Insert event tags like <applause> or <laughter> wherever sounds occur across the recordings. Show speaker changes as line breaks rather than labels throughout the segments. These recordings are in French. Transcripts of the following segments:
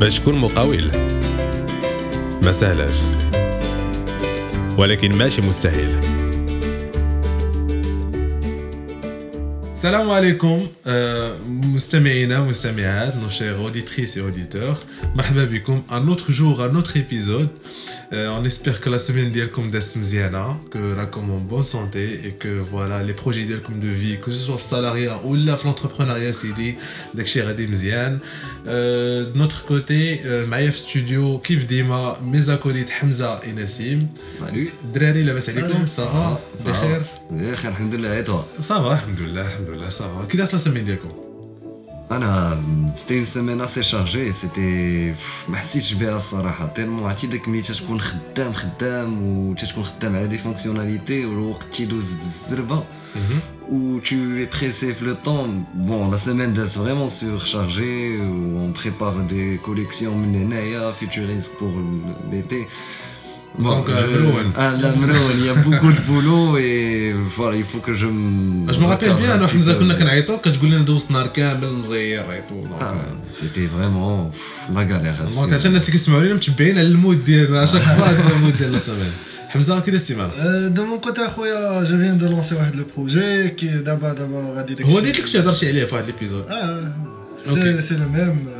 باش تكون مقاول. ما سهلاش ولكن ماشي مستحيل. السلام عليكم آه، مستمعينا مستمعات نو شير اوديتريس اوديتور مرحبا بكم. ان اوتر جور ان اوتر ايبيزود Euh, on espère que la semaine d'Yelkoum d'Es Mziana, que comme en bonne santé et que voilà, les projets d'Yelkoum de vie, que ce soit salariat ou l'entrepreneuriat, c'est dit, d'Ekcher Mzian. Euh, de notre côté, euh, Maïf Studio, Kif Dima, mes acolytes Hamza et Nassim.
Salut.
Drari, la alaikum, ça va?
Bekher Bekher, alhamdoulilah, et toi?
Ça va, alhamdoulilah, alhamdoulilah, ça va. Qui est la semaine d'Yelkoum
c'était une semaine assez chargée c'était ما حسيتش بها الصراحه تيرمون عرفتي داك ملي تكون خدام خدام وتكون خدام على دي فونكسيوناليتي والوقت تيدوز بالزربه où tu es pressé le temps. Bon, la semaine est vraiment surchargée, où on prépare des collections futuristes pour l'été.
Donc, euh,
ah, la il y a beaucoup de boulot et voilà, il faut que je me.
Je me rappelle bien, nous, حمزة كنا كنعيطوا كتقول لنا دوزت نهار كامل مزير عيطوا
سيتي فريمون لا غالير
هاد السيمانه الناس اللي كيسمعوا لنا متبعين على المود ديالنا اشاك فوا المود ديال السيمانه حمزه كي داز
دو مون كوتي اخويا جو فيان دو لونسي واحد لو بروجي كي دابا دابا غادي
هو اللي كنت هضرتي عليه في واحد ليبيزود
آه سي لو ميم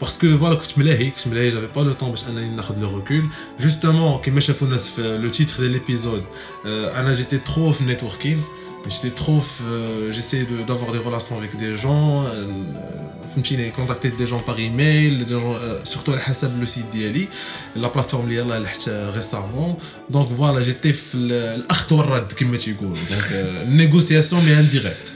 parce que voilà كنت ملاهي كنت ملاهي j'avais pas le temps باش انني ناخذ le recul justement كما شافوا الناس في le titre de l'épisode انا j'étais trop في networking j'étais trop j'essayais d'avoir des relations avec des gens فهمتيني contacter des gens par email des gens surtout على حسب le site ديالي la plateforme اللي يلاه لحت récemment donc voilà j'étais في الاخذ والرد كما تيقولوا donc négociation mais indirect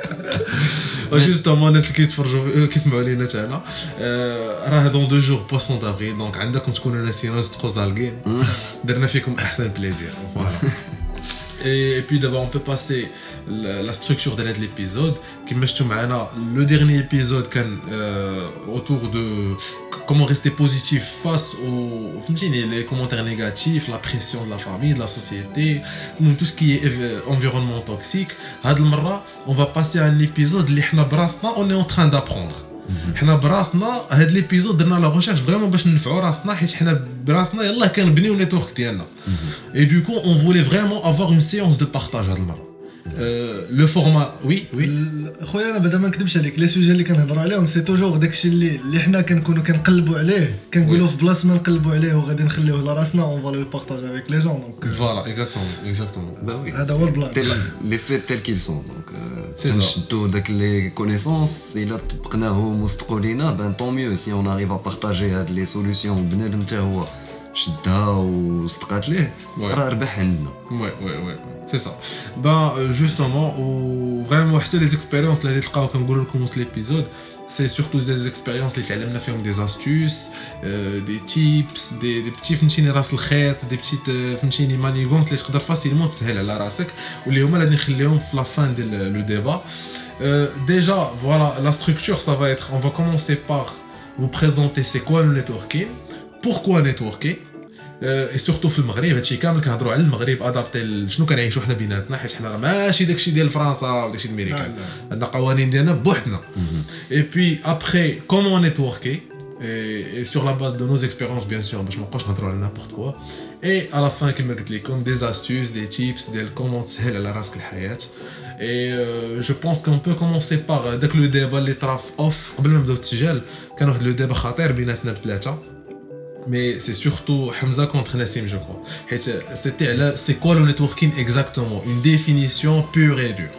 جوستومون الناس اللي كيتفرجوا كيسمعوا لينا تاعنا راه دون دو جور بواسون دافريل دونك عندكم تكونوا ناسيين تبقوا زالكين درنا فيكم احسن بليزير فوالا Et puis d'abord, on peut passer la, structure de l'épisode. Qui le dernier épisode euh, autour de comment rester positif face aux les commentaires négatifs, la pression de la famille, de la société, tout ce qui est environnement toxique. On va passer à un épisode on est en train d'apprendre. حنا براسنا هاد ليبيزود درنا لا ريشيرش فريمون باش ننفعوا راسنا حيت حنا براسنا يلاه كنبنيو نيتورك ديالنا. اي دوكو اون فولي فريمون افوار اون سيونس دو بارتاج هاد المرة. لو فورما وي وي
خويا أنا بعدا ما نكذبش عليك. لي سوجي اللي كنهضروا عليهم سي توجور داكشي اللي اللي حنا كنكونوا كنقلبوا عليه. كنقولوا في بلاصة ما نقلبوا عليه وغادي نخليوه لراسنا اون فاليو بارطاج افيك لي جون دونك
فوالا اكزاكتومون اكزاكتومون
هذا هو البلان.
لي فيت تيل كيل سون دونك تنشدوا داك لي كونيسونس الا طبقناهم وصدقوا لينا بان طون ميو سي اون اريف ا بارطاجي هاد لي سوليسيون بنادم حتى هو شدها وصدقات ليه راه ربح عندنا
وي وي وي سي سا با جوستومون و فريمون حتى لي زيكسبيريونس اللي تلقاو كنقول لكم وسط ليبيزود سي سورتو دي زيكسبيريونس اللي تعلمنا فيهم دي استوس دي تيبس دي دي بتي فهمتيني راس الخيط دي بتي فهمتيني مانيفونس اللي تقدر فاسيلمون تسهل على راسك واللي هما اللي نخليهم في لا فان ديال لو ديبا déjà voilà la structure ça va être on va commencer par vous présenter c'est quoi le networking pourquoi networker اي سورتو في المغرب هادشي كامل كنهضروا على المغرب ادابتي شنو كنعيشوا حنا بيناتنا حيت حنا ماشي داكشي ديال فرنسا وداكشي ديال امريكا عندنا قوانين ديالنا بوحدنا اي بي ابخي كومون نيتوركي et, sur la base de nos expériences bien sûr باش ما نبقاوش نهضروا على n'importe quoi et à la fin كما قلت لكم des astuces des tips ديال كومون تسهل على راسك الحياه et euh, je pense qu'on peut commencer par داك لو ديبا اللي طراف اوف قبل ما نبداو التسجيل كان واحد لو ديبا خطير بيناتنا بثلاثه mais c'est surtout Hamza contre Nassim, je crois. C'était là, c'est quoi le networking exactement Une définition pure et dure.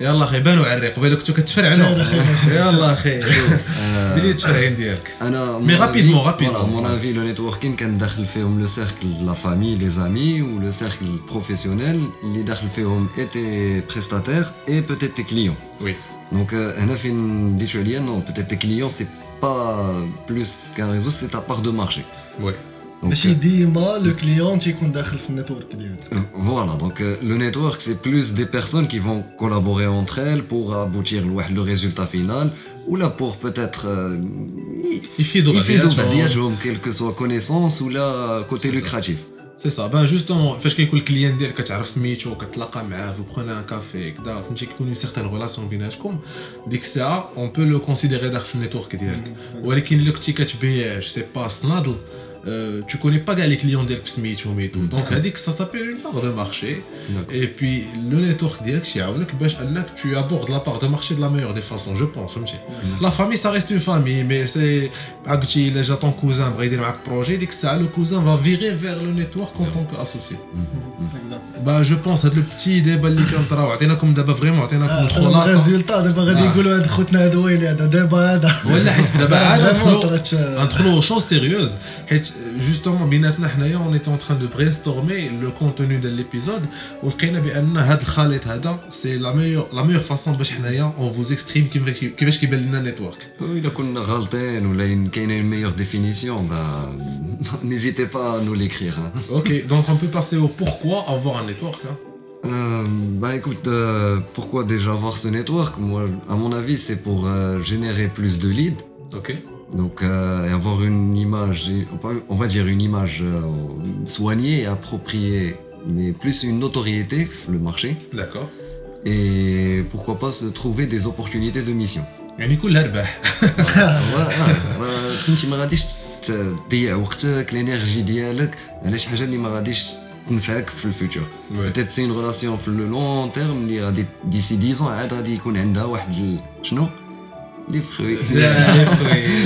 يلا اخي بانوا عريق بالك كنتو كتفرعنوا
سير أخي.
يلا اخي
آه،
بلي التفرعين ديالك
انا
Mais rapidement, rapidement.
Voilà, mon avis, le networking كان داخل فيهم le cercle de la famille, les amis ou le cercle professionnel اللي داخل فيهم et tes prestataires et peut-être tes clients.
وي
Donc euh, هنا فين ديتو عليا non peut-être tes clients c'est pas plus qu'un réseau c'est ta part de marché.
وي
Donc,
ماشي ديما لو كليون تيكون داخل في النتورك ديالك
euh, voilà, donc euh, le network c'est plus des personnes qui vont collaborer entre elles pour aboutir le, le résultat final ou là pour peut-être euh, y-
يفيدوا
يفيدوا
بعضياتهم.
بعضياتهم quelle que soit connaissance ou là côté
C'est ça.
lucratif.
سي سا بان جوستومون فاش كيكون الكليان ديالك كتعرف سميتو كتلاقى معاه في بخونا ان كافي كدا فهمتي كيكون اون سيغتان غولاسيون بيناتكم ديك الساعه اون بو لو كونسيديري داخل في النيتورك ديالك ولكن لو كنتي كتبيع جو سي با سنادل tu connais pas كاع لي كليون ديالك بسميتهم اي تو دونك هذيك سا سابيل اون بار دو مارشي اي بي لو نيتورك ديالك يعاونك باش انك tu abordes la part de marché de la meilleure des façons je pense فهمتي لا فامي ça reste une famille mais c'est بحال قلتي الا جا طون كوزان بغا يدير معاك بروجي ديك الساعه لو كوزان va virer vers le network en tant qu'associé با جو بونس هاد لو بتي ديبا اللي كنطراو عطيناكم دابا فريمون عطيناكم الخلاصه
الريزولتا دابا غادي
آه.
يقولوا هاد خوتنا هذا ويلي هذا دابا هذا
ولا حيت دابا عاد
Vraiment
ندخلوا
طرات-
ندخلوا شون سيريوز حيت جوستومون بيناتنا حنايا اون ايتون تران دو برينستورمي لو كونتوني ديال ليبيزود ولقينا بان هاد الخليط هذا سي لا ميور لا ميور فاسون باش حنايا اون فوز اكسبريم كيفاش كيفاش كيبان لنا النيتورك
إلا كنا غالطين ولا كاينه une meilleure définition bah n'hésitez pas à nous l'écrire hein.
Ok, donc on peut passer au pourquoi avoir un network. hein.
Euh, bah écoute, euh, pourquoi déjà avoir ce network Moi, à mon avis, c'est pour euh, générer plus de leads.
Ok,
Donc, euh, et avoir une image, on va dire une image euh, soignée et appropriée, mais plus une notoriété, le marché.
d'accord.
Et pourquoi pas se trouver des opportunités de mission.
يعني كلها ربح.
فهمتي ما غاديش تضيع وقتك الانرجي ديالك على شي حاجه اللي ما غاديش تنفعك في الفيوتشر
Ouais.
بوتيت سي اون ريلاسيون في لو لون تيرم اللي غادي ديسي 10 عاد غادي يكون عندها واحد ال- شنو لي فخوي <laughs>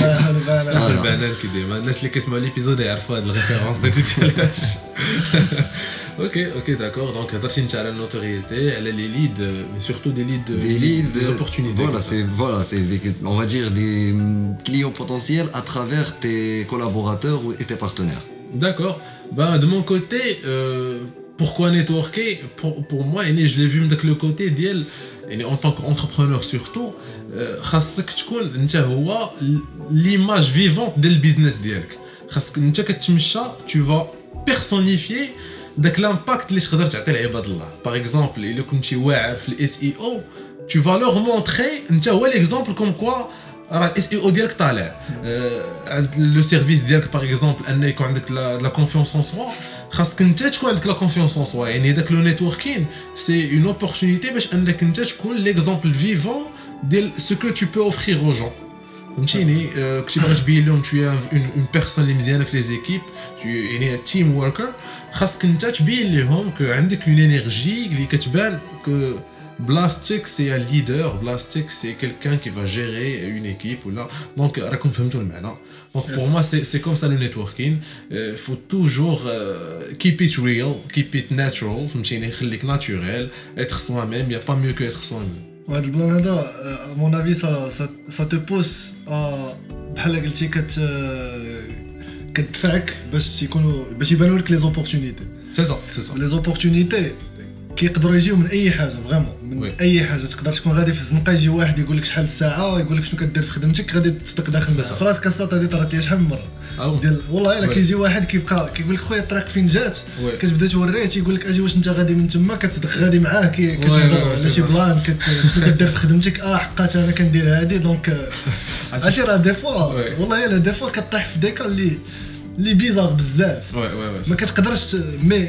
<laughs>
آه،
البنان كي ديما الناس اللي كيسمعوا ليبيزود يعرفوا هاد الريفيرونس ديالاش <laughs> اوكي اوكي داكور دونك هضرتي انت على النوتوريتي على لي ليد مي سورتو دي ليد
des leads
دي اوبورتونيتي
voilà c'est voilà c'est des- on va dire des mm, clients potentiels à travers tes collaborateurs ou- et tes partenaires
D'accord. Ben, de mon côté, euh, pourquoi networker pour, pour moi, يعني, je l'ai vu de le côté ديال يعني, en tant qu'entrepreneur surtout, euh, خاصك تكون انت هو l'image vivante ديال البيزنس ديالك. خاصك انت كتمشى tu vas personnifier داك لامباكت اللي تقدر تعطي لعباد الله. باغ اكزومبل الا كنتي واعر في الاس اي او tu vas leur montrer انت هو ليكزومبل كوم كوا راه الاس اي او ديالك طالع آه، عند لو سيرفيس ديالك باغ اكزومبل ان يكون عندك لا كونفيونس اون سوا خاصك انت تكون عندك لا كونفيونس اون سوا يعني داك لو نيتوركين سي اون اوبورتونيتي باش انك انت تكون ليكزومبل فيفون ديال سو كو تو بو اوفرير او جون فهمتيني آه، كنتي باغي تبين لهم تو اون اون بيرسون اللي مزيانه في لي زيكيب يعني تيم وركر خاصك انت تبين لهم كو عندك اون انرجي اللي كتبان كو بلاستيك سي ان ليدر بلاستيك سي كيلكان كي فا جيري اون ايكيب ولا دونك راكم فهمتوا المعنى دونك
Yes.
بور موا سي سي كوم سا لو نيتوركين فو توجور كيب ات ريل كيب ات ناتشورال فهمتيني خليك ناتوريل اتر سوا ميم يا با ميو كو اتر سوا ميم
وهذا البلان هذا مون افي سا سا سا تو بوس بحال قلتي كت كتدفعك باش يكونوا باش يبانوا لك لي زوبورتونيتي
سي سا سي سا
لي زوبورتونيتي كيقدروا يجيو من أي حاجة فريمون من
وي.
أي حاجة تقدر تكون غادي في الزنقة يجي واحد يقول لك شحال الساعة يقول لك شنو كدير في خدمتك غادي تصدق داخل معاه. في راسك الساط هذه طرات لي شحال من مره
آه.
ديال والله
إلا.
كيجي واحد كيبقى كيقول لك خويا الطريق فين جات. كتبدا توريه تيقول لك أجي واش أنت غادي من تما كتصدق غادي معاه كتهضر على شي. بلان شنو كدير في خدمتك آه حقات أنا كندير هادي دونك <laughs> عرفتي راه دي فوا. والله إلا دي فوا كطيح في ديكا اللي اللي بيزار بزاف
وي وي وي
ما كتقدرش مي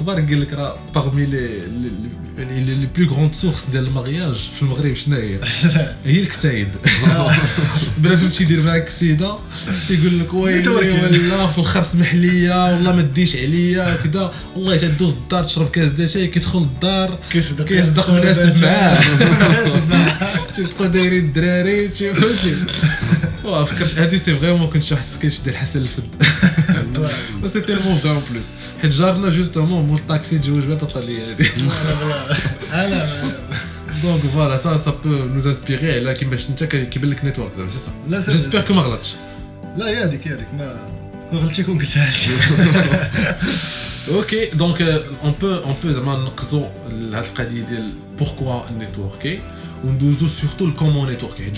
الاخبار قال لك راه باغمي لي لي لي بلو غروند سورس ديال المارياج في المغرب شنو <laughs> هي هي الكسايد <laughs> بنادم تيدير معاك كسيدة تيقول لك ويلي. ولا في الآخر سمح لي والله ما تديش عليا كذا والله تدوز الدار تشرب كاس د شاي كيدخل الدار
كيصدق
مناسب معاه. <laughs> تيصدقوا دايرين الدراري تي- فهمتي فكرت هادي سي فريمون كنت شي واحد السكيتش ديال حسن الفد. و سي تيلمون فري اون بلوس حيت جارنا جوستومون مول الطاكسي تجوج بها بطليه هادي
انا
دونك فوالا سا سا بو نوز انسبيري على كيفاش انت كيبان لك نيتورك زعما سي
لا،
سا
سي-
جيسبيغ كو ما غلطتش
لا هي هذيك هي هذيك ما كون <laughs> غلطتي كون قلتها لك
اوكي دونك اون بو اون بو زعما نقصوا لهاد القضيه ديال بوركوا نيتوركي وندوزو سورتو الكومون نيتوركي حيت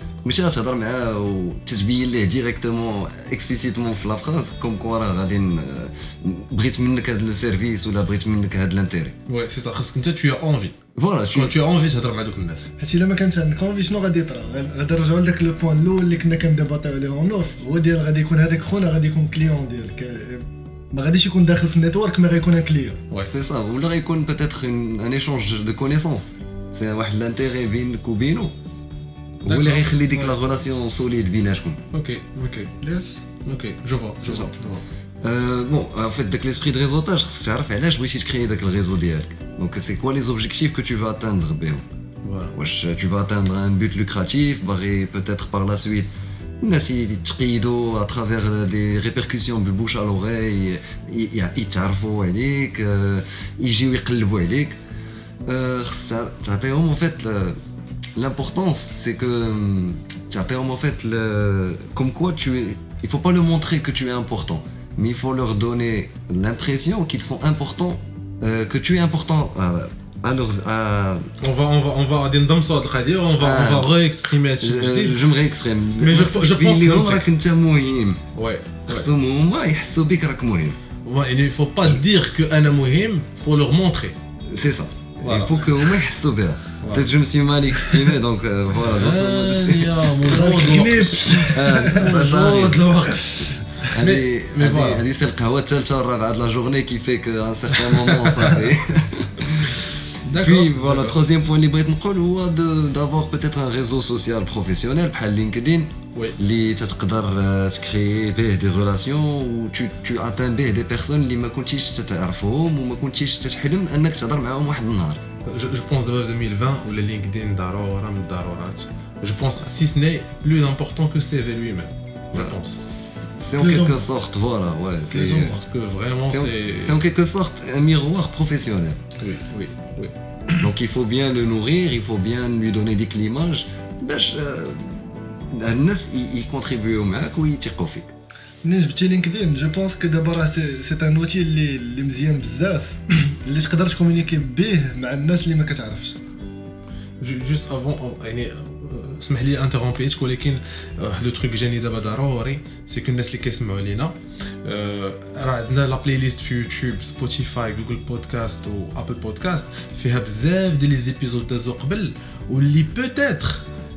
ماشي غتهضر معاه وتتبين ليه ديريكتومون اكسبليسيتمون في لا فراز كوم كوا راه غادي بغيت منك هاد لو سيرفيس ولا بغيت منك هاد لانتيري
وي سي خاصك انت تو اونفي
فوالا
كون تو اونفي تهضر مع دوك الناس
حيت الا ما كانش عندك اونفي شنو غادي يطرا؟ غاد- غادي نرجعو لذاك لو بوان الأول اللي كنا كنديباتيو عليه اون اوف هو ديال غادي يكون هذاك خونا غادي يكون كليون ديالك. ما غاديش يكون داخل في النيتورك مي غيكون ان كليون
سي سا ولا غيكون بوتيتر ان ايشونج دو كونيسونس سي واحد لانتيري بينك وبينو هو اللي
D'accord.
غيخلي ديك لا غولاسيون سوليد بيناتكم
اوكي اوكي
يس
اوكي جو فوا
C'est ça. بون en fait داك ليسبري دو ريزوتاج خصك تعرف علاش بغيتي تكري داك الريزو ديالك دونك سي كوا لي زوبجيكتيف كو تو فا اتاندر بهم
فوالا
واش تو فا اتاندر ان بوت لوكراتيف باغي بوتيتر بار لا سويت الناس يتقيدوا اترافير دي ريبركسيون بالبوش على لوغي يتعرفوا عليك آه، يجيو يقلبوا عليك آه، خص تع- تعطيهم en fait le- l'importance, c'est que hum, tiens, en fait comme quoi tu es, il faut pas le montrer que tu es important, mais il faut leur donner l'impression qu'ils sont importants, euh, que tu es important.
Euh, alors, euh, on va, on va, on va, dire, on
va,
on va ah. réexprimer. Je,
me réexprime.
Mais je, je, pense que
ouais. ouais. ouais
il ne faut pas dire que Anna Mohim, faut leur
montrer. C'est
ça.
Il faut que Peut-être que je me suis mal exprimé, donc euh, voilà. Dans
ce
هذه هذه سي القهوه الثالثه الرابعه دو لا جورني كي فيك ان سيغتان مومون صافي Puis voilà, troisième point libre c'est d'avoir peut-être un réseau social professionnel بحال
LinkedIn.
اللي تقدر تكري به دي ريلاسيون و tu atteins به دي بيرسون اللي ما كنتيش تتعرفهم وما كنتيش تحلم انك تهضر معاهم واحد النهار
جو بونس دابا في 2020 ولا لينكدين ضروره من الضرورات جو بونس سي سني بلو امبورطون كو سي في لوي ميم جو بونس
سي en
Plus
quelque
en-
sorte voilà ouais
سي
c'est
باسكو فريمون
c'est en-
سي
c'est en quelque sorte un miroir professionnel
وي وي وي <coughs>
donc il faut bien le nourrir il faut bien lui donner des climages باش آه، الناس ي- يكونتريبيو معاك ويثقوا فيك
منين جبتي لينكدين. جو بونس كو دابا راه سي ان اوتي اللي اللي مزيان بزاف اللي تقدر تكومونيكي به مع الناس اللي ما كتعرفش
جوست افون يعني اسمح لي انترومبيتك ولكن واحد لو تروك جاني دابا ضروري سي كو الناس اللي كيسمعوا لينا راه عندنا لا بلاي ليست في يوتيوب سبوتيفاي جوجل بودكاست وابل بودكاست فيها بزاف ديال لي زيبيزود دازو قبل واللي بوتيتر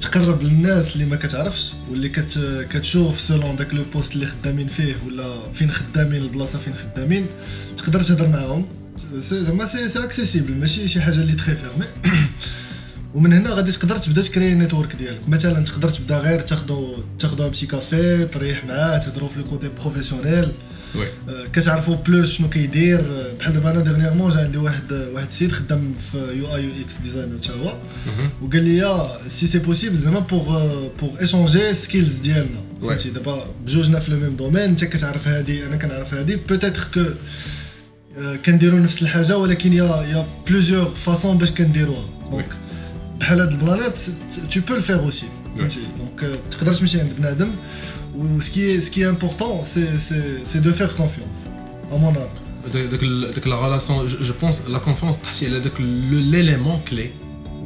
تقرب للناس اللي ما كتعرفش واللي كت كتشوف سولون داك لو بوست اللي خدامين فيه ولا فين خدامين البلاصة فين خدامين تقدر تهضر معاهم. زعما سي سي اكسيسيبل ماشي شي حاجة اللي تخي فيرمي <coughs> ومن هنا غادي تقدر تبدا تكري نيتورك ديالك. مثلا تقدر تبدا غير تاخدو تاخدو بشي كافي تريح معاه تهضروا في لو كوتي بروفيسيونيل كتعرفوا بلوس شنو كيدير. آه، بحال دابا أنا ديرنيغمون جا عندي واحد واحد السيد خدام في يو آي يو إكس ديزاينر حتى هو. وقال لي سي سي بوسيبل زعما بوغ بوغ ايشونجي سكيلز ديالنا. فهمتي؟ دابا بجوجنا في لو ميم دومين انت كتعرف هادي أنا كنعرف هادي. بوتيتر كو كنديروا نفس الحاجة ولكن يا يا بلوزيور فاسون باش كنديروها. دونك بحال هاد البلانات peux le faire aussi. فهمتي؟ دونك تقدر تمشي عند بنادم.
Ce qui est, important, c'est de faire confiance, à mon
avis.
Donc, la relation, je, je pense,
la confiance, c'est l'élément clé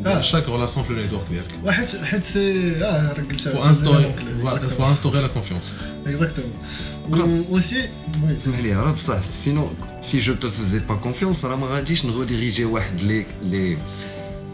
de
ah. chaque relation sur le network.
Il faut instaurer, instaurer
la confiance. Exactement. Aussi. Sinon, si je te faisais pas confiance, je ne redirigeais les, les,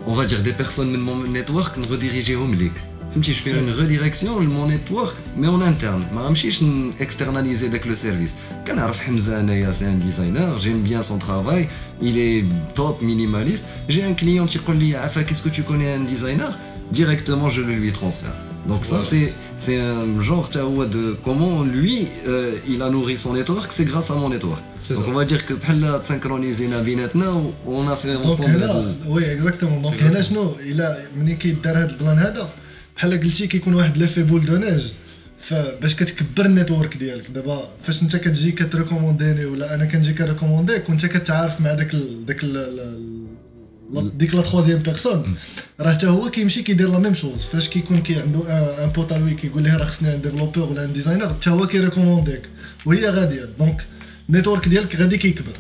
on va dire des personnes de mon network, ne redirigeais Home League. فهمتي جو في اون ريديريكسيون لمون نيتورك مي اون انترن ما غنمشيش اكسترناليزي داك لو سيرفيس كنعرف حمزه انايا سي ان ديزاينر جيم بيان سون ترافاي il est top minimaliste j'ai un client تيقول لي عفا qu'est-ce que tu connais un designer directement je le lui transfère donc ça
Voilà.
c'est c'est un genre t'as ouais, de comment lui euh, il a nourri son network c'est grâce à mon network
C'est
donc
ça.
on va dire que بحال synchronisé بيناتنا و- on a fait
دونك
ensemble
هنا وي اكزاكتومون دونك
C'est
هنا شنو الا ملي كيدار هذا البلان هذا بحال قلتي كيكون واحد ليفي بول دو نيج فباش كتكبر النيتورك ديالك دابا فاش انت كتجي كتريكومونديني ولا أنا كنجي كريكومونديك وانت كتعارف مع داك ال داك ال ديك لا تخوازيام بيرسون. راه حتى هو كيمشي كيدير لا ميم شوز. فاش كيكون كي عنده ان بوتالوي كيقول ليه راه خصني ان ديفلوبور ولا ان ديزاينر حتى هو كيريكومونديك. وهي غادية. دونك النيتورك ديالك غادي كيكبر.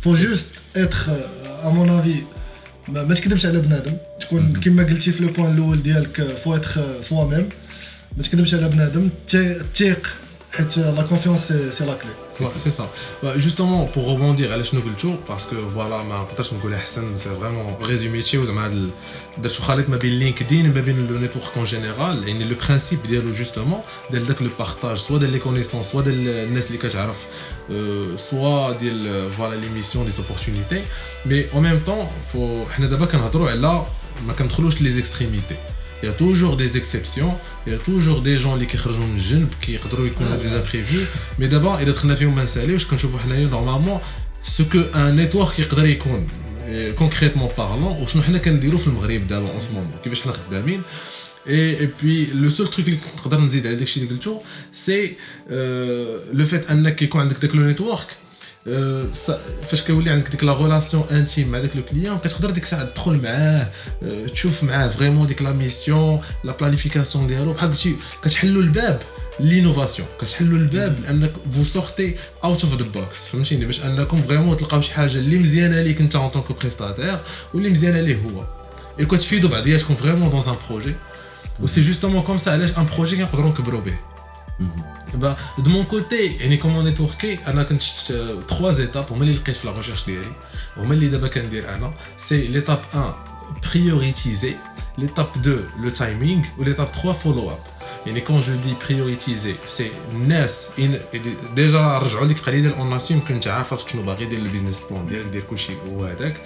فو جوست اتخ ا مون افي ما, تكذبش على بنادم. تكون كما قلتي في لو بوان الأول ديالك فو اتخ سوا ميم ما تكذبش على بنادم. تي- تيق حيت لا كونفيونس سي لا كلي
Ouais, c'est ça. Bah, justement, pour rebondir على شنو قلتو parce que voilà ما نقدرش نقول احسن سي فريمون ريزوميتي زعما هاد ال- درتو خليط ما بين لينكدين ما بين لو نيتورك اون جينيرال يعني لو برانسيب ديالو جوستومون ديال داك لو بارطاج سوا ديال لي كونيسونس سوا ديال الناس اللي كتعرف euh, سوا ديال فوالا لي ميسيون دي زوبورتونيتي مي اون ميم طون فو حنا دابا كنهضروا على ما كندخلوش لي زيكستريميتي il y a toujours des exceptions, il y a toujours des gens qui sortent du qui ont des imprévus, mais d'abord, il y a des gens qui ont normalement ce qu'un network peut être concrètement parlant, ou ce que nous en ce moment, et, puis le seul truc que nous dit, c'est euh, le fait qu'il y a un network لو فيت انك يكون عندك داك لو نيتورك أه، س- فاش كيولي عندك ديك لا غولاسيون انتيم مع داك لو كليون كتقدر ديك الساعه تدخل معاه أه، تشوف معاه فريمون ديك لا ميسيون لا بلانيفيكاسيون ديالو بحال قلتي كتحلوا الباب لينوفاسيون كتحلوا الباب لانك فو سورتي اوت اوف ذا بوكس فهمتيني باش انكم فريمون تلقاو شي حاجه اللي مزيانه ليك انت اون طونكو بريستاتير واللي مزيانه ليه هو اي كتفيدوا بعضياتكم فريمون دون ان بروجي و سي جوستومون كوم سا علاش ان بروجي كنقدروا نكبروا به bah, de mon côté, يعني comment networker, انا كنت شفت trois étapes هما اللي لقيت في لا recherche ديالي هما اللي دابا كندير انا سي ليتاب 1 prioriser l'étape 2 le timing ou l'étape 3 follow up يعني quand je dis prioriser c'est الناس إن- ديجا رجعوا لك قليلا اون اسيم كنت عارف راسك شنو باغي دير البيزنس بلان ديالك دير كلشي هو هذاك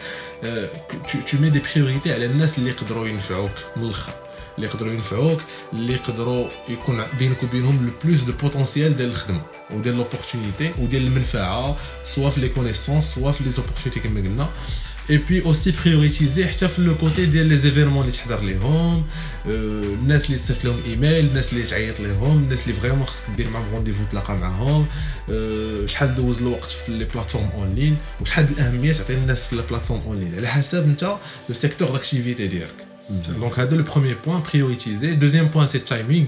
tu mets des priorités على الناس اللي يقدروا ينفعوك من الاخر اللي يقدروا ينفعوك اللي يقدروا يكون بينك وبينهم لو بلوس دو بوتونسيال ديال الخدمه وديال لوبورتونيتي وديال المنفعه سوا في لي كونيسونس سوا في لي زوبورتونيتي كما قلنا اي بي اوسي بريوريتيزي حتى في لو كوتي ديال لي زيفيرمون اللي تحضر ليهم آه، الناس اللي تصيفط لهم ايميل الناس اللي تعيط لهم الناس اللي فريمون خصك دير معاهم رونديفو تلاقى معاهم آه، شحال دوز الوقت في لي بلاتفورم اون لين وشحال د الاهميه تعطي الناس في لي بلاتفورم اون لين على حسب انت لو سيكتور داكتيفيتي ديالك دونك هذا لو بروميير بوين بريوريتيزي دوزيام بوين سي التايمينغ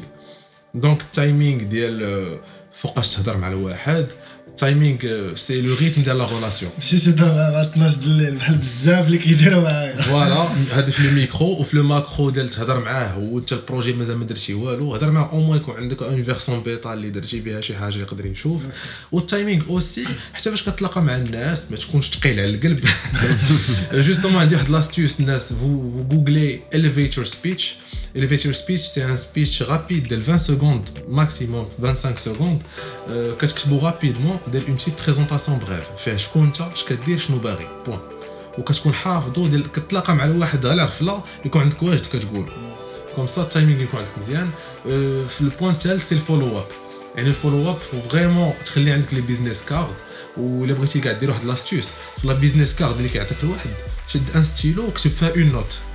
دونك التايمينغ ديال آه، فوقاش تهضر مع الواحد التايمينغ آه، سي لو ريتم ديال لا ريلاسيون
مشيت تهضر مع مع 12 د الليل بحال بزاف اللي كيديروا معايا
فوالا هذا في الميكرو وفي لو ماكرو ديال تهضر معاه وانت البروجي مازال ما درتي والو هضر معاه أو موان يكون عندك اون فيرسون بيتا اللي درتي بها شي حاجة يقدر يشوف والتايمينغ اوسي حتى فاش كتلاقى مع الناس ما تكونش ثقيل على القلب جوستومون عندي واحد لاستيوس الناس فو جوجلي elevator speech. elevator speech سي ان سبيتش رابيد ديال 20 سكوند ماكسيموم 25 سكوند أه، كتكتبو رابيدمون دير اون بتيت بريزونطاسيون بريف فيها شكون انت اش كدير شنو باغي بوان وكتكون حافظو ديال كتلاقى مع الواحد على غفله يكون عندك واجد كتقول كوم سا التايمينغ يكون عندك مزيان أه، في البوان الثالث سي الفولو اب يعني الفولو اب فريمون تخلي عندك لي بيزنس كارد ولا بغيتي كاع دير واحد لاستيوس في لا بيزنس كارد اللي كيعطيك الواحد شد ان ستيلو وكتب فيها اون نوت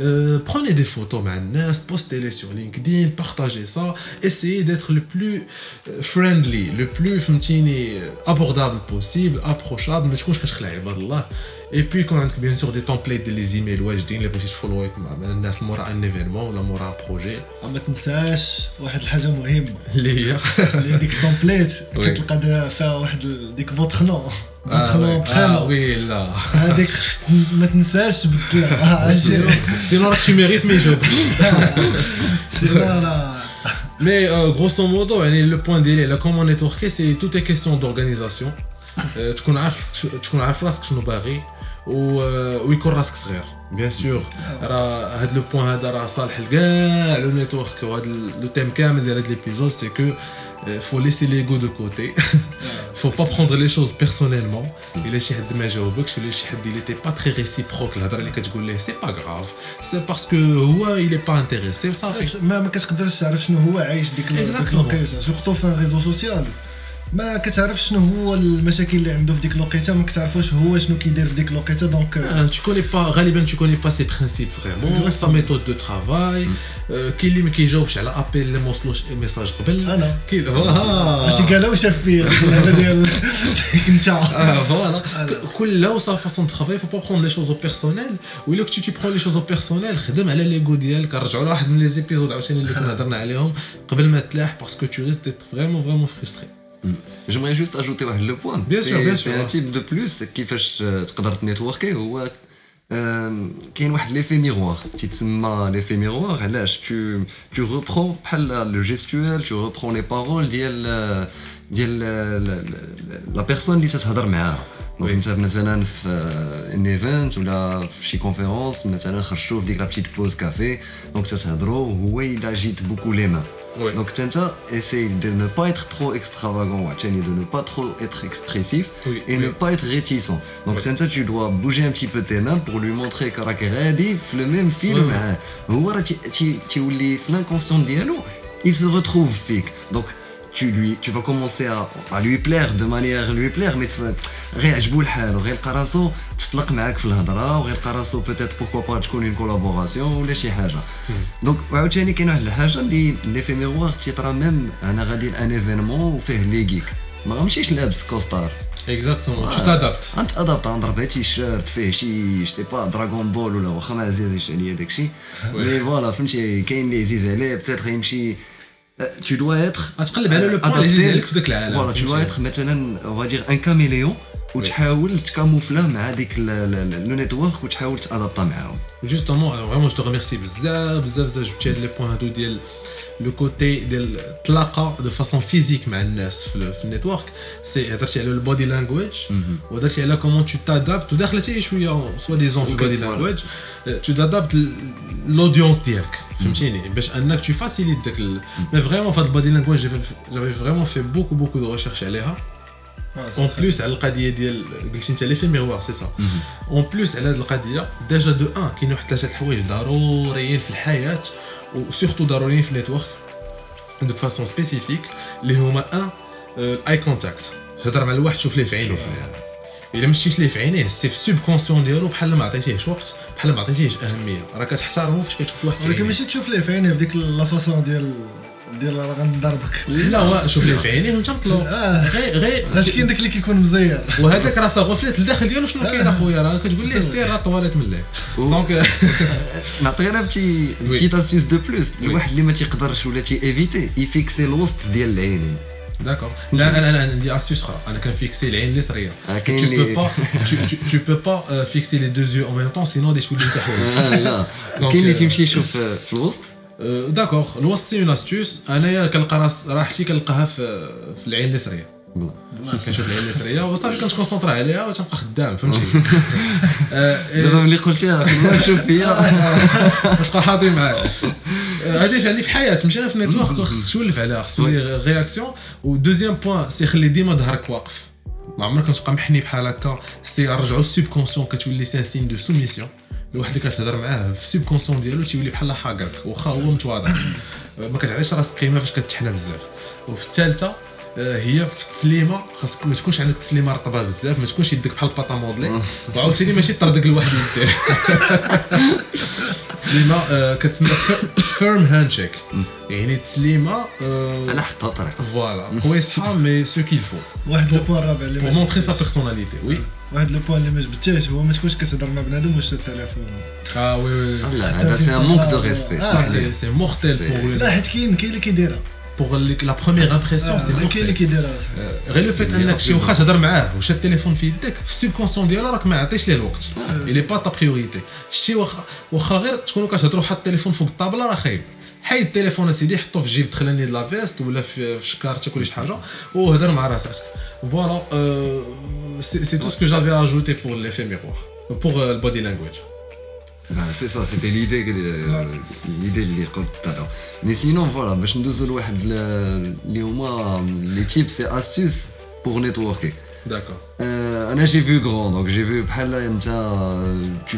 Euh, prenez des photos maintenant, postez-les sur LinkedIn, partagez ça, essayez d'être le plus euh, friendly, le plus euh, abordable possible, approchable, mais je trouve que je Et puis يكون عندك bien sûr des templates ديال les emails واجدين اللي بغيتي تفولويك مع مع الناس مورا ان ايفينمون ولا مورا ان بروجي
ما تنساش واحد الحاجه مهمه
اللي هي
اللي ديك التومبليت
وي.
كتلقى دا- فيها واحد ال- ديك فوتخ نو
آه
فوتخ نو
وي. آه
برينو
وي لا
هذيك خص- ما تنساش تبدلها
سينو راك tu mérites ما يجاوبكش
سينا راه
Mais euh, grosso modo, يعني le point ديالي على comment networker c'est tout est question d'organisation. Euh, تكون عارف تكون عارف راسك شنو باغي و ويكون راسك صغير بيان سور راه هاد لو بوين هذا راه صالح لكاع لو نيتورك وهاد لو تيم كامل ديال هاد ليبيزود سي كو faut laisser l'ego de côté <laughs> faut pas prendre les choses personnellement الا شي حد ما جاوبكش ولا شي حد il était pas très réciproque الهضره اللي كتقول ليه c'est pas grave c'est parce que هو il est pas intéressé وصافي
ما ما كتقدرش تعرف شنو هو عايش ديك ال- ديك
Exactement.
الوقيته سورتو في ريزو سوسيال ما كتعرف شنو هو المشاكل اللي عنده في ديك الوقيته ما كتعرفوش هو شنو كيدير في ديك الوقيته دونك
تكوني با غالبا تكوني با سي برينسيپ
فريمون
سا ميثود دو ترافاي كاين اللي ما كيجاوبش على ابيل اللي ما وصلوش ميساج قبل
أنا
كاين هاتي
قالها وشاف فيه ديال انت
فوالا كلها وصا فاسون ترافاي فو با بروند لي شوز أو بيرسونيل ويلا كنتي تي برون لي شوز أو بيرسونيل خدم على ليغو ديالك رجعوا لواحد من لي زيبيزود عاوتاني اللي كنا هضرنا عليهم قبل ما تلاح باسكو تو ريست فريمون فريمون فريستري
J'aimerais juste ajouter واحد لو بوان
Bien sûr, bien sûr.
سي ان تيب دو بلوس كيفاش تقدر تنيتوركي هو آم، كاين واحد ليفي ميغوار تيتسمى ليفي ميغوار علاش تو تو ريبرون بحال لو جيستوال تو ريبرون لي بارول ديال ديال لا بيرسون اللي تتهضر معاها دونك
Oui.
انت مثلا في ان ايفنت ولا في شي كونفيرونس مثلا خرجتوا في ديك لا بتيت بوز كافي دونك تتهضروا وهو الا جيت بوكو لي مان
Ouais.
Donc Chencha essaye de ne pas être trop extravagant, Chen, et de ne pas trop être expressif et ne pas être réticent. Donc
ouais.
Chencha, tu dois bouger un petit peu tes mains pour lui montrer qu'Arakaradi, le même film, hein. tu oublies l'inconscient dialogue, il se retrouve fic. Donc tu lui tu vas commencer à, lui plaire de manière à lui plaire mais réagis boule réel carasso تطلق معاك في الهضرة وغير لقى راسو بوتيت بوركوا با تكون اون كولابوراسيون ولا شي حاجة. دونك وعاوتاني كاين واحد الحاجة اللي اللي في ميغوار تيطرا ميم أنا غادي لأن ايفينمون وفيه لي جيك ما غنمشيش لابس كوستار
exactement. Tu t'adaptes.
انت ادابت نضرب تي شيرت فيه شي سي با دراغون بول ولا واخا ما عزيزش عليا داكشي مي فوالا فهمتي؟ كاين اللي عزيز عليه بتاتر يمشي. tu dois être
غتقلب على لو بوان اللي عزيز عليك في ذاك العالم
فوالا tu dois
فهمتي؟
être مثلا on va dire un caméléon. وتحاول تكاموفلا مع ديك لو نيتورك وتحاول تادابتا معاهم
جوستومون فريمون جو ريميرسي بزاف بزاف بزاف جبتي هاد لي بوين هادو ديال لو كوتي ديال التلاقه دو فاسون فيزيك مع الناس في, ال- في النيتورك سي هضرتي على البودي لانجويج وهضرتي على كومون تو تادابت وداخله حتى شويه سوا ديزون في البودي
Voilà.
لانجويج تو تادابت لودونس ديالك فهمتيني باش انك تو فاسيليت داك مي فريمون في هاد البودي لانجويج جافي فريمون في بوكو بوكو دو ريشيرش عليها اون بلوس على القضية ديال قلتي انت لي في ميغوار سي سا اون بلوس على هذه القضية ديجا دو ان كاين واحد ثلاثة الحوايج ضروريين في الحياة وسورتو ضروريين في النيتورك دو فاسون سبيسيفيك اللي هما ان الاي كونتاكت تهضر مع الواحد تشوف ليه في عينه الا ما شتيش ليه في عينيه سي في السوب كونسيون ديالو بحال ما عطيتيهش وقت بحال ما عطيتيهش اهميه راه كتحترمو فاش كتشوف واحد
ولكن ماشي تشوف ليه في عينيه بديك لا فاسون ديال ديال راه غنضربك
لا هو شوف ليه في عينيه وانت مطلوب
آه.
غير غير
كاين داك اللي كيكون مزير.
وهذاك راه غفلت لداخل ديالو شنو كاين أخويا؟ راه كتقول ليه سير. راه طوالت من ليه. دونك <laughs>
نعطي غير بتي. بتيت اسيوس دو بلوس. الواحد اللي ما تيقدرش ولا تي ايفيتي يفيكسي الوسط ديال العينين.
D'accord. لا أنا أنا عندي اسيوس أخرى أنا كنفيكسي العين اليسريه
آه،
tu peux pas tu, tu, tu peux pas euh, fixer les deux yeux en même temps sinon des
آه، لا كاين اللي
آه،
تيمشي يشوف آه، في الوسط
داكوغ الوسط سي اون استوس انايا كنلقى راحتي كنلقاها في في العين اليسريه كنشوف العين اليسريه وصافي كنتكونسونطرا عليها وتنبقى خدام فهمتي
دابا ملي قلتيها نشوف فيا
تبقى حاضي معايا هذه فعلي في حياه ماشي غير في النيتورك خصك تولف عليها خصك تولي رياكسيون ودوزيام بوان سي خلي ديما ظهرك واقف ما عمرك تبقى محني بحال هكا سي رجعوا السوب كونسيون كتولي سي ان سين دو سوميسيون الواحد اللي كتهضر معاه في السوب كونسيون ديالو تيولي بحال حاقرك واخا هو متواضع. ما كتعطيش راسك قيمة فاش كتحنى بزاف. وفي الثالثة هي في التسليمه خاصك ما تكونش عندك تسليمة رطبة بزاف ما تكونش يدك بحال الباطا مودلي. وعاوتاني ماشي طردك لواحد يديه <laughs> تسليمة آه، كتسمى فيرم هاند شيك يعني تسليمة آه،
على حتى طريقه
فوالا. قويصحه مي سو كيل فو
واحد لو بوان رابع اللي
بور
ما
مونتري سا. بيرسوناليتي وي
واحد لو بوان اللي ما جبتهاش هو ما تكونش كتهضر مع بنادم واش التليفون.
آه وي وي
لا هذا سي ان مونك دو ريسبي
آه،
mortel
C'est-
pour,
لا حيت كاين كاين اللي كيديرها.
pour les- la première impression, c'est
آه، كاين اللي
mortel.
كيديرها
غير لو فيت
اللي
انك شي
يعطيك
واخا تهضر معاه وشاد التليفون في يدك في السوب كونسيون ديالو راك ما عطيش ليه الوقت الي با تا بريوريتي شي واخا واخا غير تكونوا كتهضروا حط التليفون فوق الطابله راه خايب حيد التليفون اسيدي حطو في جيب دخلني لا فيست ولا في في شكارتك ولا شي حاجه وهضر مع راسك فوالا سي تو سكو جافي اجوتي بور ليفي ميروار بور البودي لانجويج
Ben, c'est ça, c'était l'idée que- euh, l'idée اللي قلت tout à l'heure. Mais sinon, voilà, باش ندوزو لواحد ال- اللي هما les tips et astuces pour networker.
داكور
Euh, Anna, j'ai vu grand, donc j'ai vu بحال انت euh, tu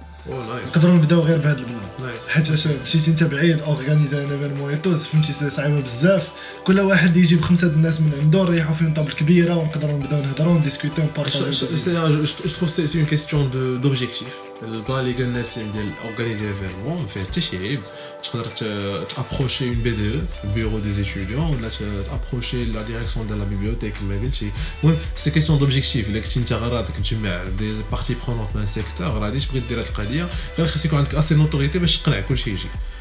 نقدروا نبداو غير بهذا البلان
نايس
حيت اش مشيتي انت بعيد اورغانيزي ان ايفينمون ايتوس فهمتي سي صعيبه بزاف كل واحد يجيب خمسه د الناس من عنده نريحوا في طابل كبيره ونقدروا نبداو نهضروا نديسكوتي
Je,
ونبارطاجيو
je- je- je trouve que c'est c'est une question de- d'objectif. البلان اللي قال الناس ديال اورغانيزي ايفينمون ما فيه حتى شي عيب تقدر تابروشي اون بي دي او بيرو دي زيتيديون ولا تابروشي لا ديريكسيون ديال لا بيبليوتيك كما قلتي المهم سي كيسيون دوبجيكتيف الا كنتي انت غير غادي تجمع دي بارتي برونونت من سيكتور غادي تبغي دير هاد القضيه غير خاص يكون عندك اسي نوتوريتي باش تقنع كلشي يجي.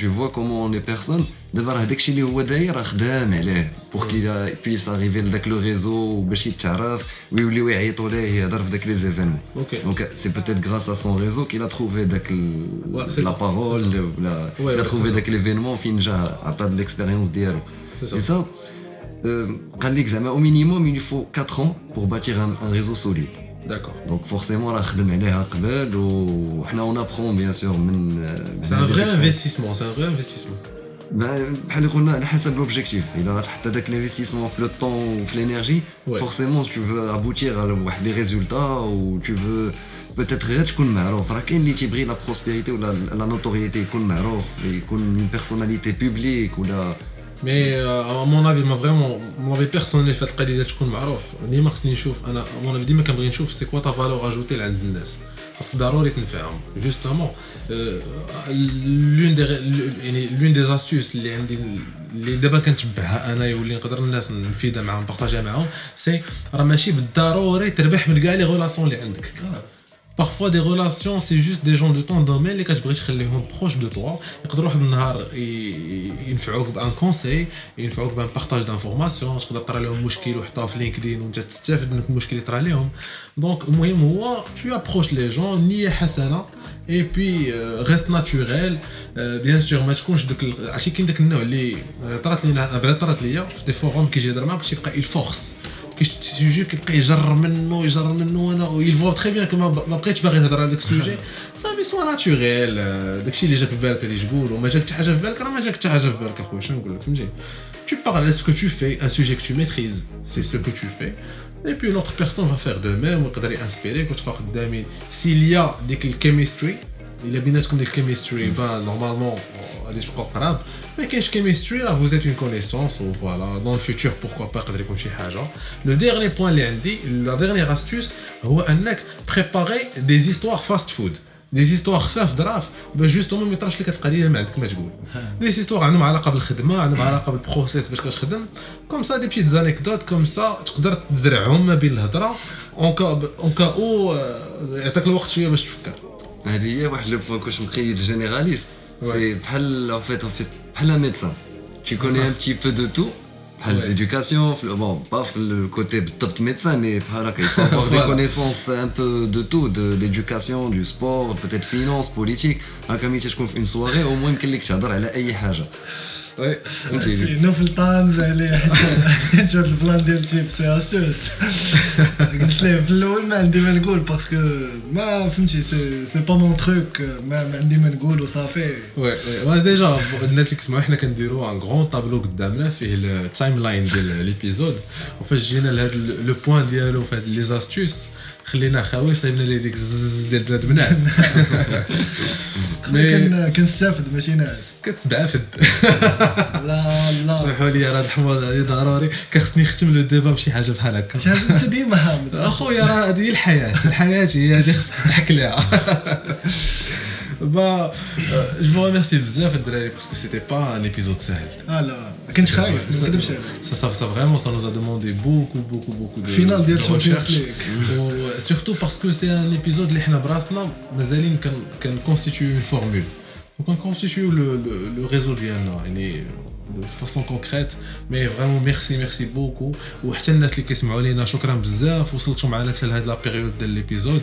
tu vois comment les personnes دابا راه داكشي اللي هو داير راه خدام عليه بور كي بيس اريفي لداك لو ريزو باش يتعرف ويوليو يعيطوا ليه يهضر في داك لي زيفينمون
Ok.
دونك سي بوتيت غراس ا سون ريزو كيل ا تروفي داك
Ouais, c'est
لا
ça.
بارول ولا
Ouais,
il a
ouais,
trouvé
c'est
داك ليفينمون فين جا عطى ليكسبيريونس ديالو
C'est ça.
سي سا قال لك زعما او مينيموم il faut 4 ans pour bâtir un, un réseau solide
داكور
دونك فورسيمون راه خدم عليها قبل وحنا اون ابخون بيان سور من
سي ان فري انفستيسمون سي ان فري انفستيسمون
Ben, بحال اللي قلنا على حسب لوبجيكتيف الا غتحط هذاك لانفستيسمون في لو طون وفي لينيرجي
Ouais.
فورسيمون tu veux aboutir à واحد لي ريزولتا و tu veux peut-être غير تكون معروف راه كاين اللي تيبغي لا بروسبيريتي ولا لا نوتوريتي يكون معروف يكون اون بيرسوناليتي بوبليك ولا
مي مون افي ما فريمون مون افي بيرسونيل في هاد القضية تكون معروف ديما خصني نشوف أنا مون افي ديما كنبغي نشوف سي كوا تا فالور اجوتي لعند الناس خاصك ضروري تنفعهم جوستومون لون دي يعني لون دي استيوس اللي عندي اللي دابا كنتبعها أنا واللي نقدر الناس نفيدها معاهم نبارطاجيها معاهم سي راه ماشي بالضروري تربح من كاع لي غولاسيون اللي عندك Parfois des relations c'est juste des gens de ton domaine اللي كتبغي تخليهم proche de toi يقدروا واحد النهار ي- ينفعوك بان كونساي ينفعوك بان بارطاج دانفورماسيون تقدر تطرا لهم مشكل وحطها في لينكدين وانت تستافد من المشكل اللي طرا لهم دونك المهم هو tu approches les gens نية حسنة اي بي ريست ناتوريل بيان سور ما تكونش داك ال- عرفتي كاين داك النوع اللي آه، طرات لينا بعدا طرات ليا في دي فوروم كيجي يهضر معاك كيبقى الفورس كاين سوجي كيبقى يجر منه يجر منه انا ويل فوا تري بيان كو ما ما بقيتش باغي نهضر على داك السوجي صافي سوا ناتوريل داكشي اللي جاك في بالك غادي تقول وما جاك حتى حاجه في بالك راه ما جاك حتى حاجه في بالك اخويا شنو نقول لك فهمتي Tu parles de ce que tu fais, un sujet que tu maîtrises, c'est ce que tu fais. Et puis l'autre personne va faire de même, ويقدر ينسبيريك وتبقى قدامي. S'il y a ديك الكيمستري الا بيناتكم ديك الكيمستري با نورمالمون غادي تبقاو قراب ما كاينش كيمستري راه vous êtes une connaissance و فوالا dans le futur pourquoi pas يقدر يكون شي حاجه لو ديرني بوين اللي عندي لا ديرنيير astuce هو انك préparer des histoires fast food دي زيستوار خفاف ظراف باش جوستومون ما يطراش لك هاد القضيه ما عندك ما تقول دي زيستوار عندهم علاقه بالخدمه عندهم علاقه بالبروسيس باش كتخدم كوم سا دي بيت زانيكدوت كوم سا تقدر تزرعهم ما بين الهضره اون كا اون كا او آه، يعطيك الوقت شويه باش تفكر
هذه هي واحد لو بوان كوش مقيد جينيراليست
Ouais.
سي بحال en fait en fait بحال un médecin tu connais un petit peu de tout بحال
Ouais.
l'éducation bon pas le côté بالضبط médecin mais بحال هكا il faut avoir des
Voilà. <laughs>
connaissances un peu de tout de l'éducation du sport peut-être finance politique هكا ملي تكون في une soirée au moins يمكن لك تهضر على اي حاجه
وي
فهمتيني <laughs>
نو في الطانز عليه حيت هاد البلان ديال تيب سي اسيوس قلت ليه في الاول ما عندي ما نقول باسكو ما فهمتي سي سي با مون تروك ما ما عندي ما نقول وصافي
وي وي ديجا الناس اللي كيسمعوا حنا كنديروا ان غران طابلو قدامنا فيه التايم لاين ديال ليبيزود وفاش جينا لهذا لو بوان ديالو في هاد لي زاستوس خلينا خاوي صايبنا ليه ديك الزز ديال بنات. <laughs> بنات <laughs> مي
كن كنستافد ماشي ناس
كتبعفد <laughs>
لا لا.
سمحوا لي راه الحموضه هادي ضروري. كخصني نختم لو ديبا بشي حاجة بحال هكا.
انت ديما حامد
أخويا راه هذه الحياة. الحياة هي هذه خصك تضحك ليها. با جو ريميرسي بزاف الدراري باسكو سيتي با ان ايبيزود سهل
اه لا ما كنتش خايف ما نكذبش عليك
Ça, ça, ça vraiment, ça nous a demandé beaucoup, beaucoup, beaucoup de.
Finale de
de
Champions
recherche.
League.
Ou- Surtout parce que c'est un épisode اللي حنا براسنا مازالين كان كان constitue une formule. Donc on constitue le, le, le réseau ديالنا يعني de façon concrète mais vraiment merci merci beaucoup وحتى الناس اللي كيسمعوا لينا شكرا بزاف وصلتوا معنا حتى لهاد لا بيريود ديال ليبيزود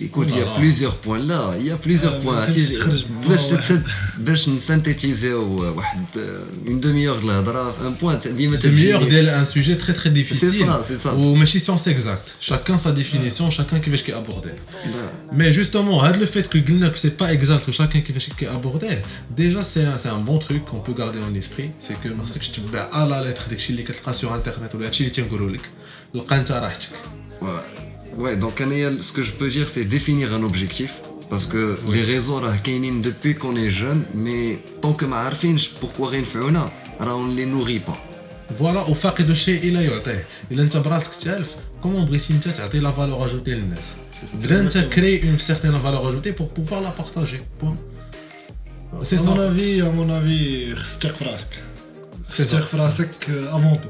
Écoute, il y a
Voilà.
plusieurs points là, il y a plusieurs
Euh,
points.
mais qu'est-ce que je-
باش
ouais.
تت- باش نسانتيتيزيو واحد اون دمي اور الهضره في ان بوان ديما
ديميور ديال ان سوجي تري تري ديفيسيل
ça, c'est ça.
وماشي سيونس اكزاكت شاكان سا ديفينيسيون شاكان كيفاش كي ابوردي Mais justement, hein, le fait que Gilna, que c'est pas exact, que chacun qui fait qui est abordé, déjà c'est un, c'est un bon truc qu'on peut garder en esprit. C'est que merci que je te mets à la lettre dès que je lis sur internet ou les chili tiengololik. Le kanta rahtik.
Ouais, Ouais, donc ce que je peux dire, c'est définir un objectif. Parce que oui. les réseaux, depuis qu'on est jeune, mais tant que je pourquoi rien fait on ne les nourrit pas.
Voilà, au fait de chez il a Il a comment Brissine a la valeur ajoutée Il à créé une certaine valeur
ajoutée pour
pouvoir
la partager. Point. C'est ça. À mon avis, à
mon
avis, C'est ça. avant tout.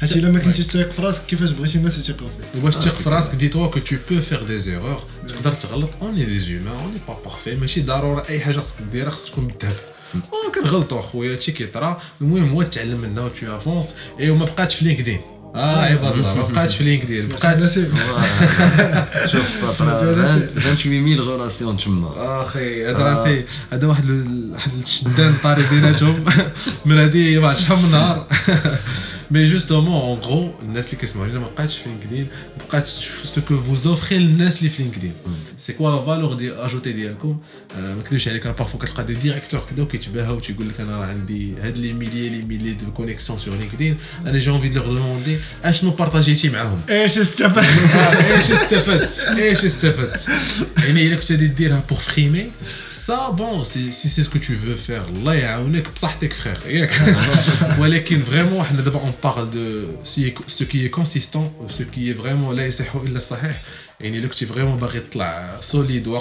حيت إلا ما كنتيش تثق في راسك كيفاش بغيتي الناس يثقوا فيك؟
وباش تثق في راسك دي توا كو تو بو فيغ دي زيرور تقدر تغلط. اوني لي زومان اوني با بارفي ماشي ضروري أي حاجة خصك ديرها خصك تكون بالذهب آه كنغلطوا أخويا هادشي كيطرا. المهم هو تعلم منها و تو افونس اي وما بقاتش في لينكدين. آه عباد <laughs> الله ما بقاتش في لينكدين. بقات <laughs>
شوف السطر 28000 غولاسيون تما
أخي هذا راسي هذا واحد واحد الشدان طاري بيناتهم. <laughs> من هذه واحد شحال من نهار. Mais justement, en gros, ce que vous offrez LinkedIn, c'est quoi la valeur ajoutée euh, Parfois, des directeurs qui tu les milliers et les milliers
de connexions
sur LinkedIn. J'ai envie de leur demander Est-ce que nous partageons avec eux Pour frimer, ça, bon, si c'est ce que tu veux faire, là, il y a un frère. Mais vraiment, parle de ce qui est consistant ce qui est vraiment là et le que tu es vraiment barré solide ou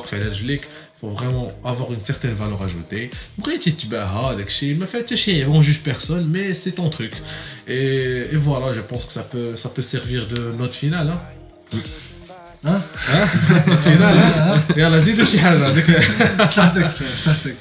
il faut vraiment avoir une certaine valeur ajoutée. On juge personne mais c'est ton truc. Et, et, voilà je pense que ça peut ça peut servir de note finale. Hein.
ها
Note finale. Hein. يلا زيدوا شي حاجه هذيك
صحتك صحتك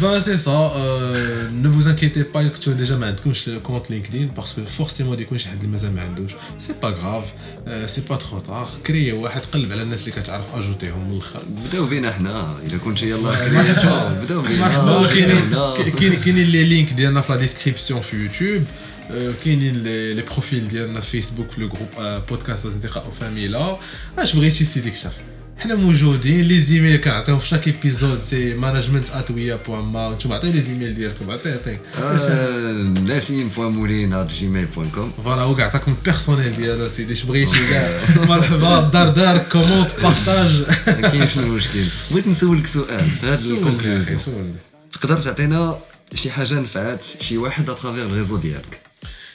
ben c'est ça euh, ne vous inquiétez pas que tu as déjà ما عندكمش compte LinkedIn parce que forcément يكون شي حد اللي مازال ما عندوش c'est pas grave euh, c'est pas trop tard كري واحد قلب على الناس اللي كتعرف اجوتيهم من الاخر
بداو بينا حنا اذا كنت يلا كرياتور بداو
مرحبا
بينا
كاينين
بداونا.
كاين- كاينين لي لينك ديالنا في لا ديسكريبسيون في يوتيوب آه، كاينين لي بروفيل ديالنا في فيسبوك في لو جروب آه، بودكاست اصدقاء وفاميلا اش بغيتي سيدي كثر حنا موجودين لي زيميل كنعطيهم في شاك ايبيزود سي مانجمنت اتويا بوان ما نتوما عطيو لي زيميل ديالكم عطي عطي
ناسين بوان مولين ات جيميل بوان كوم
فوالا هو عطاكم البيرسونيل ديالو سيدي اش بغيتي كاع مرحبا دار دار كومونت بارطاج
ما كاينش المشكل بغيت نسولك سؤال في هذا الكونكلوزيون تقدر تعطينا شي حاجة نفعت شي واحد اترافيغ الريزو ديالك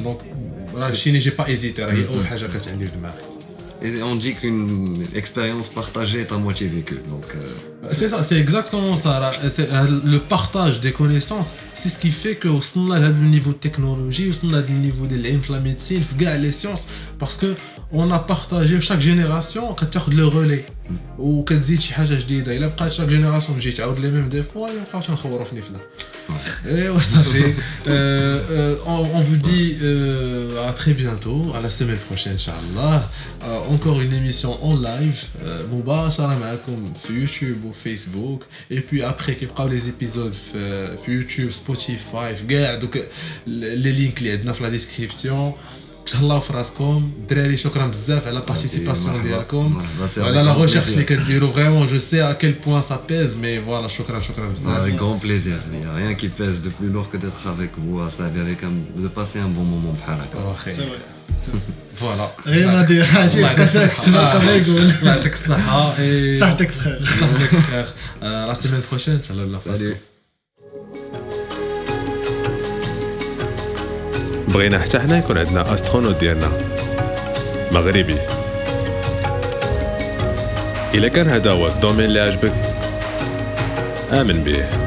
Donc, la Chine, j'ai pas hésité.
Oh, on dit qu'une expérience partagée est à moitié vécue. Euh,
C'est ça, c'est exactement ça. là. C'est, euh, le partage des connaissances, c'est ce qui fait que وصلنا لهذا النيفو التكنولوجي وصلنا لهذا النيفو ديال العلم في لا ميديسين في كاع لي سيونس باسكو اون ا بارتاجي في شاك جينيراسيون كتاخذ لو رولي وكتزيد شي حاجه جديده الا بقات شاك جينيراسيون تجي تعاود لي ميم دي فوا نبقاو تنخوروا في نفنا ايوا صافي on vous dit euh, à très bientôt à la semaine prochaine inchallah Euh, encore une émission en live euh, مباشرة معكم في يوتيوب Facebook. Et puis après, qui prend les épisodes euh, sur YouTube, Spotify, donc euh, les liens qui sont dans la description. تهلاو في راسكم الدراري شكرا بزاف على بارتيسيباسيون
مرحبا.
ديالكم
مرحبا، سي
وعلى
avec
لا
grand
ريشيرش
plaisir.
اللي كديروا فريمون جو سي ا كيل بوان سا بيز مي فوالا شكرا شكرا بزاف
avec grand plaisir. Il n'y a rien qui pèse de plus lourd que d'être avec vous, à ça, avec un, de passer un bon moment. بحال هكا.
واخي
C'est vrai.
فوالا
غير ما دير حاجه
الله يعطيك
بقى ساكت
الصحة.
ما يقول
الله يعطيك الصحة et-
صحتك بخير
صحتك بخير آه، la semaine prochaine تهلاو
بغينا حتى حنا يكون عندنا استرونوت ديالنا. مغربي. إلا كان هذا هو الدومين اللي عجبك آمن به.